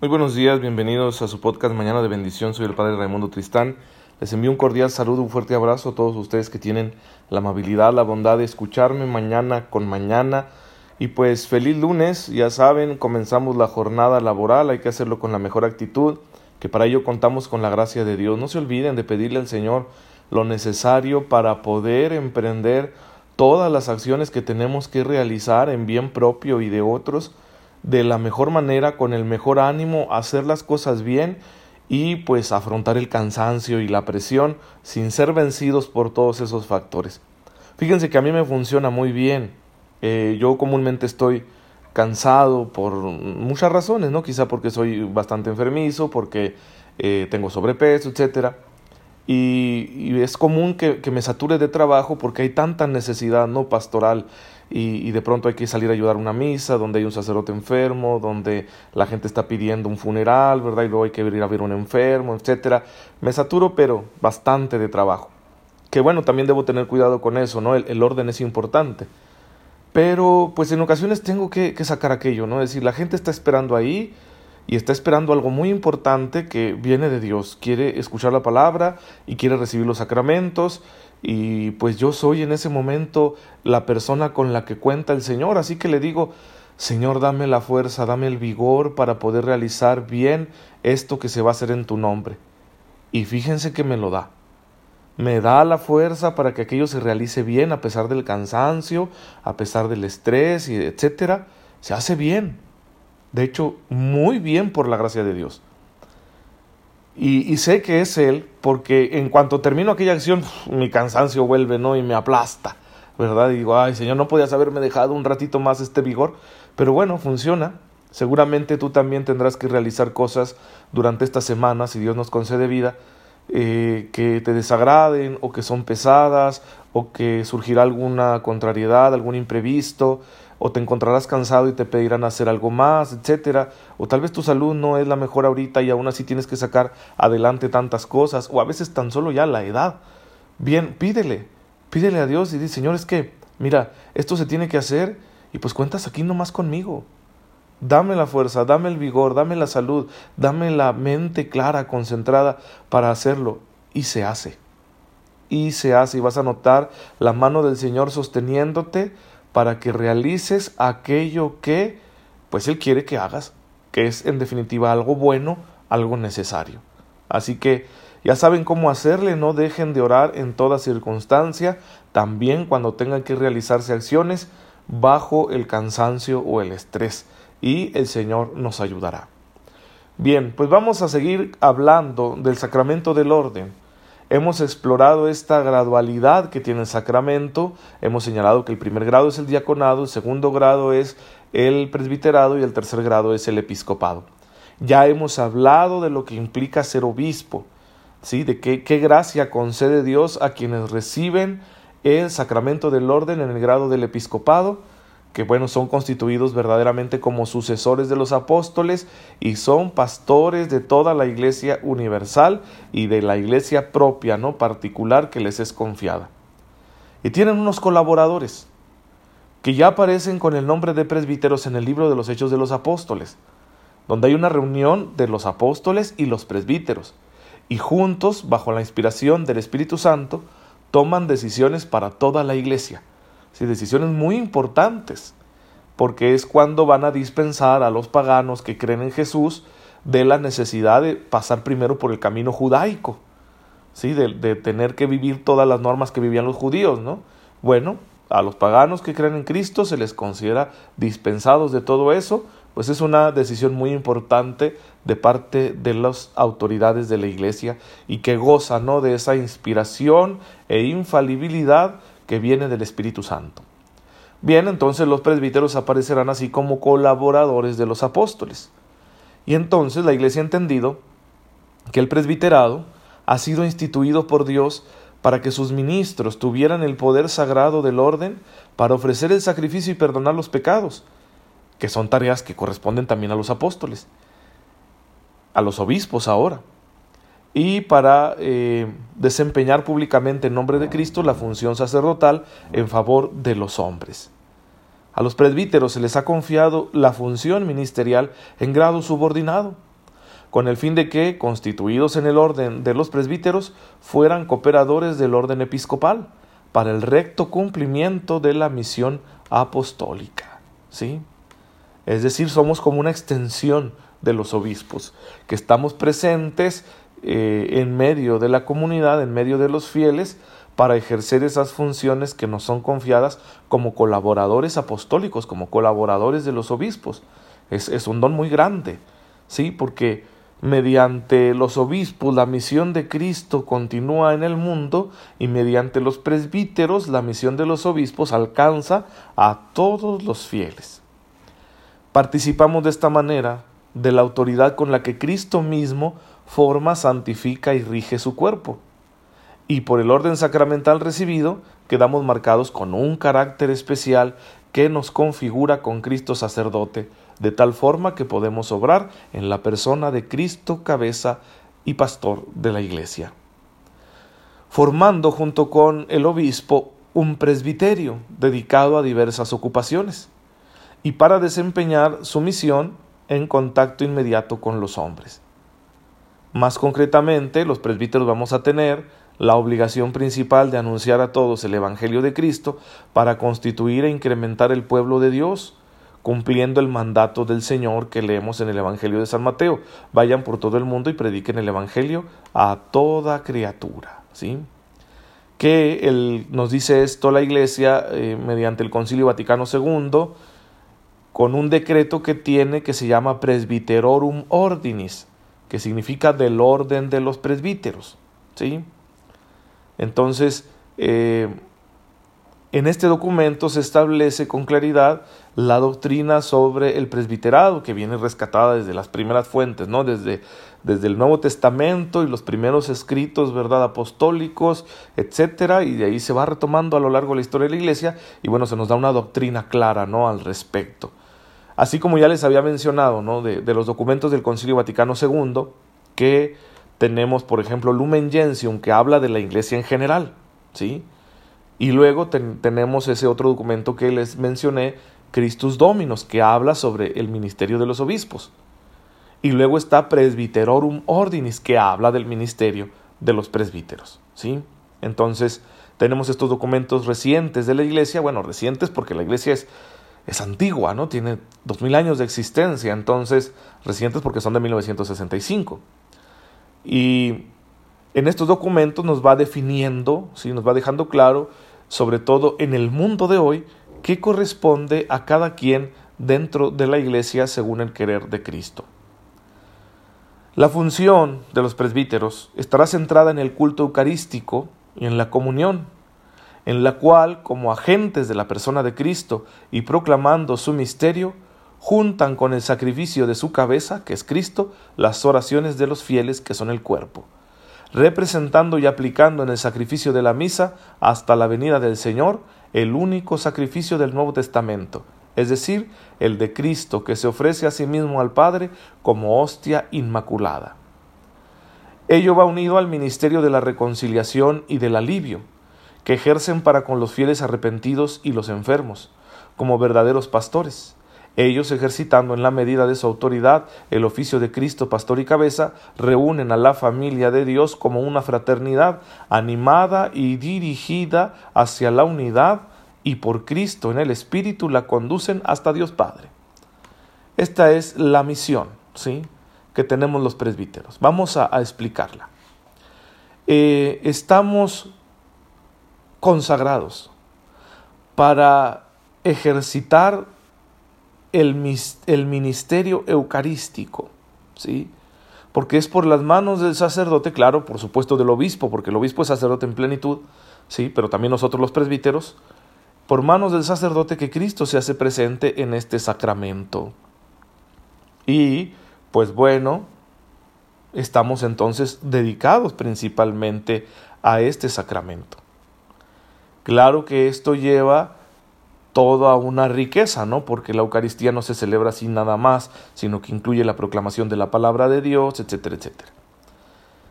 Muy buenos días, bienvenidos a su podcast Mañana de Bendición. Soy el Padre Raimundo Tristán. Les envío un cordial saludo, un fuerte abrazo a todos ustedes que tienen la amabilidad, la bondad de escucharme mañana con mañana. Y pues feliz lunes, ya saben, comenzamos la jornada laboral, hay que hacerlo con la mejor actitud, que para ello contamos con la gracia de Dios. No se olviden de pedirle al Señor lo necesario para poder emprender todas las acciones que tenemos que realizar en bien propio y de otros de la mejor manera, con el mejor ánimo, hacer las cosas bien y pues afrontar el cansancio y la presión sin ser vencidos por todos esos factores. Fíjense que a mí me funciona muy bien. Eh, yo comúnmente estoy cansado por muchas razones, ¿no? Quizá porque soy bastante enfermizo, porque eh, tengo sobrepeso, etcétera. Y, es común que, que, me sature de trabajo porque hay tanta necesidad no pastoral y, de pronto hay que salir a ayudar a una misa donde hay un sacerdote enfermo, donde la gente está pidiendo un funeral, ¿verdad? Y luego hay que ir a ver un enfermo, etcétera. Me saturo, pero bastante de trabajo. Que bueno, también debo tener cuidado con eso, ¿no? El, orden es importante. Pero pues en ocasiones tengo que, que sacar aquello, ¿no? Es decir, la gente está esperando ahí, y está esperando algo muy importante que viene de Dios. Quiere escuchar la palabra y quiere recibir los sacramentos y pues yo soy en ese momento la persona con la que cuenta el Señor, así que le digo, Señor, dame la fuerza, dame el vigor para poder realizar bien esto que se va a hacer en tu nombre. Y fíjense que me lo da. Me da la fuerza para que aquello se realice bien a pesar del cansancio, a pesar del estrés y etcétera. Se hace bien. De hecho, muy bien por la gracia de Dios. Y, sé que es Él porque en cuanto termino aquella acción, mi cansancio vuelve, ¿no? Y me aplasta, ¿verdad? Y digo, ay, Señor, no podías haberme dejado un ratito más este vigor. Pero bueno, funciona. Seguramente tú también tendrás que realizar cosas durante esta semana, si Dios nos concede vida, eh, que te desagraden o que son pesadas o que surgirá alguna contrariedad, algún imprevisto, o te encontrarás cansado y te pedirán hacer algo más, etcétera, o tal vez tu salud no es la mejor ahorita y aún así tienes que sacar adelante tantas cosas, o a veces tan solo ya la edad. Bien, pídele, pídele a Dios y di, Señor, es que, mira, esto se tiene que hacer y pues cuentas aquí nomás conmigo. Dame la fuerza, dame el vigor, dame la salud, dame la mente clara, concentrada para hacerlo. Y se hace. Y se hace. Y vas a notar la mano del Señor sosteniéndote para que realices aquello que pues Él quiere que hagas, que es en definitiva algo bueno, algo necesario. Así que ya saben cómo hacerle, no dejen de orar en toda circunstancia, también cuando tengan que realizarse acciones bajo el cansancio o el estrés, y el Señor nos ayudará. Bien, pues vamos a seguir hablando del sacramento del orden. Hemos explorado esta gradualidad que tiene el sacramento, hemos señalado que el primer grado es el diaconado, el segundo grado es el presbiterado y el tercer grado es el episcopado. Ya hemos hablado de lo que implica ser obispo, ¿sí? de qué, qué gracia concede Dios a quienes reciben el sacramento del orden en el grado del episcopado que bueno, son constituidos verdaderamente como sucesores de los apóstoles y son pastores de toda la iglesia universal y de la iglesia propia, no particular que les es confiada. Y tienen unos colaboradores que ya aparecen con el nombre de presbíteros en el libro de los Hechos de los Apóstoles, donde hay una reunión de los apóstoles y los presbíteros, y juntos, bajo la inspiración del Espíritu Santo, toman decisiones para toda la iglesia sí, decisiones muy importantes, porque es cuando van a dispensar a los paganos que creen en Jesús de la necesidad de pasar primero por el camino judaico, ¿sí? de, de tener que vivir todas las normas que vivían los judíos, ¿no? Bueno, a los paganos que creen en Cristo se les considera dispensados de todo eso, pues es una decisión muy importante de parte de las autoridades de la Iglesia y que goza ¿no? de esa inspiración e infalibilidad que viene del Espíritu Santo. Bien, entonces los presbíteros aparecerán así como colaboradores de los apóstoles. Y entonces la Iglesia ha entendido que el presbiterado ha sido instituido por Dios para que sus ministros tuvieran el poder sagrado del orden para ofrecer el sacrificio y perdonar los pecados, que son tareas que corresponden también a los apóstoles, a los obispos ahora y para eh, desempeñar públicamente en nombre de Cristo la función sacerdotal en favor de los hombres. A los presbíteros se les ha confiado la función ministerial en grado subordinado, con el fin de que, constituidos en el orden de los presbíteros, fueran cooperadores del orden episcopal para el recto cumplimiento de la misión apostólica. ¿Sí? Es decir, somos como una extensión de los obispos, que estamos presentes eh, en medio de la comunidad, en medio de los fieles, para ejercer esas funciones que nos son confiadas como colaboradores apostólicos, como colaboradores de los obispos. Es, es un don muy grande, ¿sí? Porque mediante los obispos la misión de Cristo continúa en el mundo y mediante los presbíteros la misión de los obispos alcanza a todos los fieles. Participamos de esta manera de la autoridad con la que Cristo mismo forma, santifica y rige su cuerpo. Y por el orden sacramental recibido, quedamos marcados con un carácter especial que nos configura con Cristo sacerdote, de tal forma que podemos obrar en la persona de Cristo cabeza y pastor de la Iglesia, formando junto con el obispo un presbiterio dedicado a diversas ocupaciones y para desempeñar su misión en contacto inmediato con los hombres. Más concretamente, los presbíteros vamos a tener la obligación principal de anunciar a todos el Evangelio de Cristo para constituir e incrementar el pueblo de Dios, cumpliendo el mandato del Señor que leemos en el Evangelio de San Mateo. Vayan por todo el mundo y prediquen el Evangelio a toda criatura. ¿sí? Que nos dice esto la Iglesia eh, mediante el Concilio Vaticano II, con un decreto que tiene que se llama Presbiterorum Ordinis, que significa del orden de los presbíteros. ¿sí? Entonces, eh, en este documento se establece con claridad la doctrina sobre el presbiterado que viene rescatada desde las primeras fuentes, ¿no? Desde, desde el Nuevo Testamento y los primeros escritos, ¿verdad? apostólicos, etcétera, y de ahí se va retomando a lo largo de la historia de la Iglesia y bueno, se nos da una doctrina clara, ¿no? al respecto. Así como ya les había mencionado, ¿no? de, los documentos del Concilio Vaticano II, que tenemos, por ejemplo, Lumen Gentium, que habla de la iglesia en general, ¿sí? Y luego tenemos ese otro documento que les mencioné, Christus Dominus, que habla sobre el ministerio de los obispos. Y luego está Presbiterorum Ordinis, que habla del ministerio de los presbíteros, ¿sí? Entonces, tenemos estos documentos recientes de la iglesia, bueno, recientes porque la iglesia es es antigua, ¿no? Tiene dos mil años de existencia, entonces recientes porque son de 1965. Y en estos documentos nos va definiendo, ¿sí? nos va dejando claro, sobre todo en el mundo de hoy, qué corresponde a cada quien dentro de la iglesia según el querer de Cristo. La función de los presbíteros estará centrada en el culto eucarístico y en la comunión, en la cual, como agentes de la persona de Cristo y proclamando su misterio, juntan con el sacrificio de su cabeza, que es Cristo, las oraciones de los fieles, que son el cuerpo, representando y aplicando en el sacrificio de la misa hasta la venida del Señor el único sacrificio del Nuevo Testamento, es decir, el de Cristo que se ofrece a sí mismo al Padre como hostia inmaculada. Ello va unido al ministerio de la reconciliación y del alivio, que ejercen para con los fieles arrepentidos y los enfermos, como verdaderos pastores. Ellos, ejercitando en la medida de su autoridad el oficio de Cristo, pastor y cabeza, reúnen a la familia de Dios como una fraternidad animada y dirigida hacia la unidad y por Cristo en el Espíritu la conducen hasta Dios Padre. Esta es la misión, ¿sí? que tenemos los presbíteros. Vamos a, explicarla. Eh, estamos consagrados para ejercitar el, el ministerio eucarístico, ¿sí? Porque es por las manos del sacerdote, claro, por supuesto del obispo, porque el obispo es sacerdote en plenitud, ¿sí? Pero también nosotros los presbíteros, por manos del sacerdote que Cristo se hace presente en este sacramento. Y, pues bueno, estamos entonces dedicados principalmente a este sacramento. Claro que esto lleva toda una riqueza, ¿no? Porque la Eucaristía no se celebra así nada más, sino que incluye la proclamación de la palabra de Dios, etcétera, etcétera.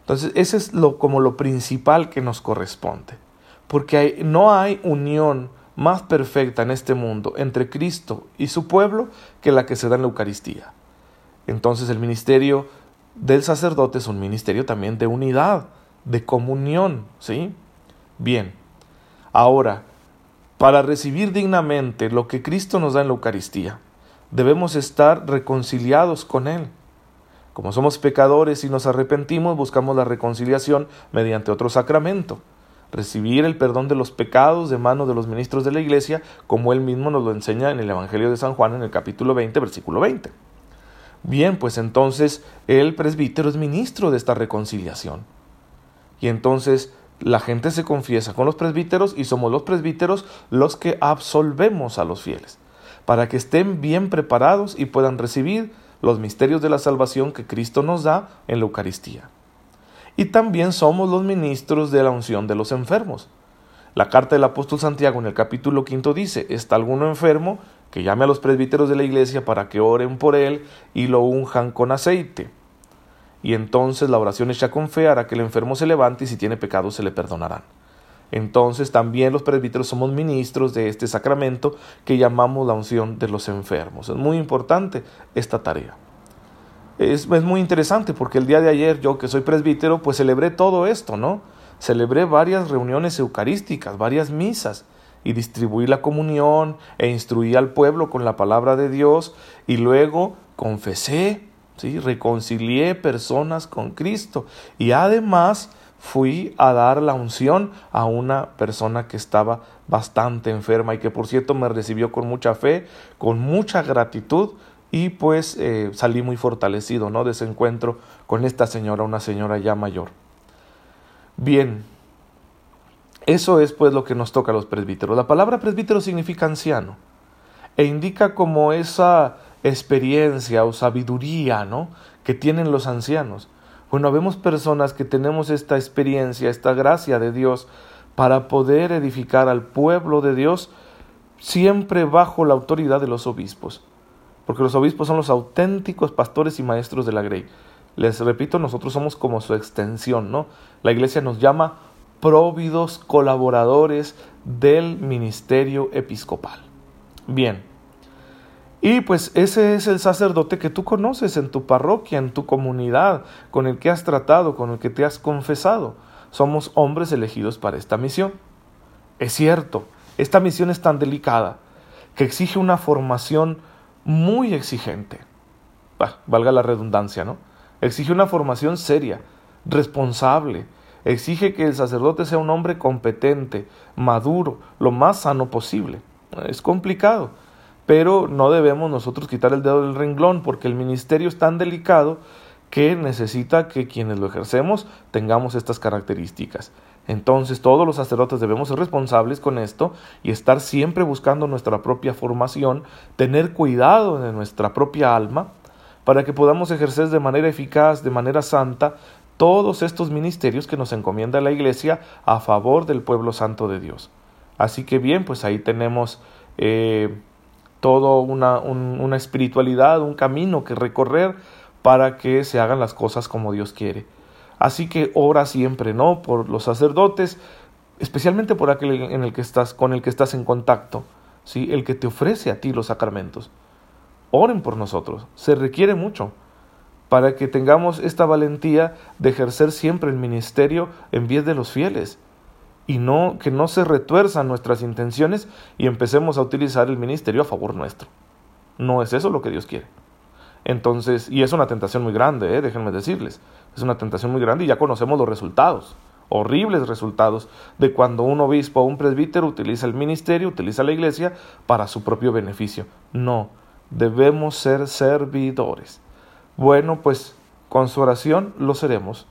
Entonces, ese es lo, como lo principal que nos corresponde. Porque no hay unión más perfecta en este mundo entre Cristo y su pueblo que la que se da en la Eucaristía. Entonces el ministerio del sacerdote es un ministerio también de unidad, de comunión, ¿sí? Bien, ahora, para recibir dignamente lo que Cristo nos da en la Eucaristía, debemos estar reconciliados con Él. Como somos pecadores y nos arrepentimos, buscamos la reconciliación mediante otro sacramento. Recibir el perdón de los pecados de mano de los ministros de la Iglesia, como Él mismo nos lo enseña en el Evangelio de San Juan en el capítulo 20, versículo 20. Bien, pues entonces el presbítero es ministro de esta reconciliación. Y entonces la gente se confiesa con los presbíteros y somos los presbíteros los que absolvemos a los fieles, para que estén bien preparados y puedan recibir los misterios de la salvación que Cristo nos da en la Eucaristía. Y también somos los ministros de la unción de los enfermos. La carta del apóstol Santiago en el capítulo quinto dice, ¿está alguno enfermo? Que llame a los presbíteros de la iglesia para que oren por él y lo unjan con aceite y entonces la oración hecha con fe hará que el enfermo se levante y si tiene pecado se le perdonarán. Entonces también los presbíteros somos ministros de este sacramento que llamamos la unción de los enfermos. Es muy importante esta tarea. Es, es, muy interesante porque el día de ayer yo que soy presbítero pues celebré todo esto, ¿no? Celebré varias reuniones eucarísticas, varias misas y distribuí la comunión e instruí al pueblo con la palabra de Dios y luego confesé ¿sí? reconcilié personas con Cristo y además fui a dar la unción a una persona que estaba bastante enferma y que por cierto me recibió con mucha fe, con mucha gratitud y pues eh, salí muy fortalecido ¿no? de ese encuentro con esta señora, una señora ya mayor. Bien, eso es pues lo que nos toca a los presbíteros. La palabra presbítero significa anciano e indica como esa experiencia o sabiduría, ¿no? que tienen los ancianos. Bueno, vemos personas que tenemos esta experiencia, esta gracia de Dios para poder edificar al pueblo de Dios siempre bajo la autoridad de los obispos, porque los obispos son los auténticos pastores y maestros de la grey. Les repito, nosotros somos como su extensión, ¿no? La iglesia nos llama próvidos colaboradores del ministerio episcopal. Bien, y pues ese es el sacerdote que tú conoces en tu parroquia, en tu comunidad, con el que has tratado, con el que te has confesado. Somos hombres elegidos para esta misión. Es cierto, esta misión es tan delicada que exige una formación muy exigente. valga la redundancia, ¿no? Exige una formación seria, responsable. Exige que el sacerdote sea un hombre competente, maduro, lo más sano posible. Es complicado pero no debemos nosotros quitar el dedo del renglón porque el ministerio es tan delicado que necesita que quienes lo ejercemos tengamos estas características. Entonces todos los sacerdotes debemos ser responsables con esto y estar siempre buscando nuestra propia formación, tener cuidado de nuestra propia alma, para que podamos ejercer de manera eficaz, de manera santa, todos estos ministerios que nos encomienda la Iglesia a favor del pueblo santo de Dios. Así que bien, pues ahí tenemos eh, todo una, una espiritualidad, un camino que recorrer para que se hagan las cosas como Dios quiere. Así que ora siempre, ¿no? Por los sacerdotes, especialmente por aquel en el que estás, con el que estás en contacto, ¿sí? El que te ofrece a ti los sacramentos. Oren por nosotros, se requiere mucho para que tengamos esta valentía de ejercer siempre el ministerio en vez de los fieles y no que no se retuerzan nuestras intenciones y empecemos a utilizar el ministerio a favor nuestro. No es eso lo que Dios quiere. Entonces, y es una tentación muy grande, ¿eh? déjenme decirles, es una tentación muy grande y ya conocemos los resultados, horribles resultados de cuando un obispo o un presbítero utiliza el ministerio, utiliza la iglesia para su propio beneficio. No, debemos ser servidores. Bueno, pues con su oración lo seremos.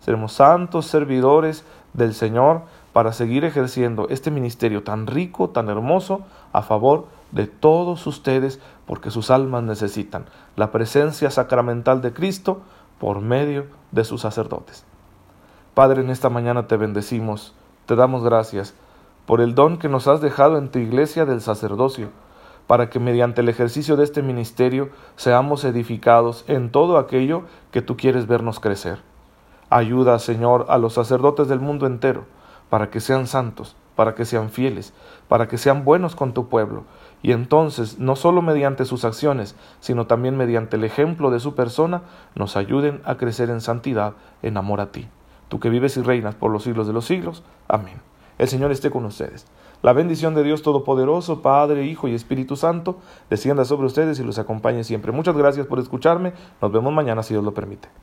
Seremos santos servidores del Señor para seguir ejerciendo este ministerio tan rico, tan hermoso, a favor de todos ustedes, porque sus almas necesitan la presencia sacramental de Cristo por medio de sus sacerdotes. Padre, en esta mañana te bendecimos, te damos gracias por el don que nos has dejado en tu iglesia del sacerdocio, para que mediante el ejercicio de este ministerio seamos edificados en todo aquello que tú quieres vernos crecer. Ayuda, Señor, a los sacerdotes del mundo entero, para que sean santos, para que sean fieles, para que sean buenos con tu pueblo y entonces, no solo mediante sus acciones, sino también mediante el ejemplo de su persona, nos ayuden a crecer en santidad, en amor a ti. Tú que vives y reinas por los siglos de los siglos. Amén. El Señor esté con ustedes. La bendición de Dios Todopoderoso, Padre, Hijo y Espíritu Santo, descienda sobre ustedes y los acompañe siempre. Muchas gracias por escucharme. Nos vemos mañana si Dios lo permite.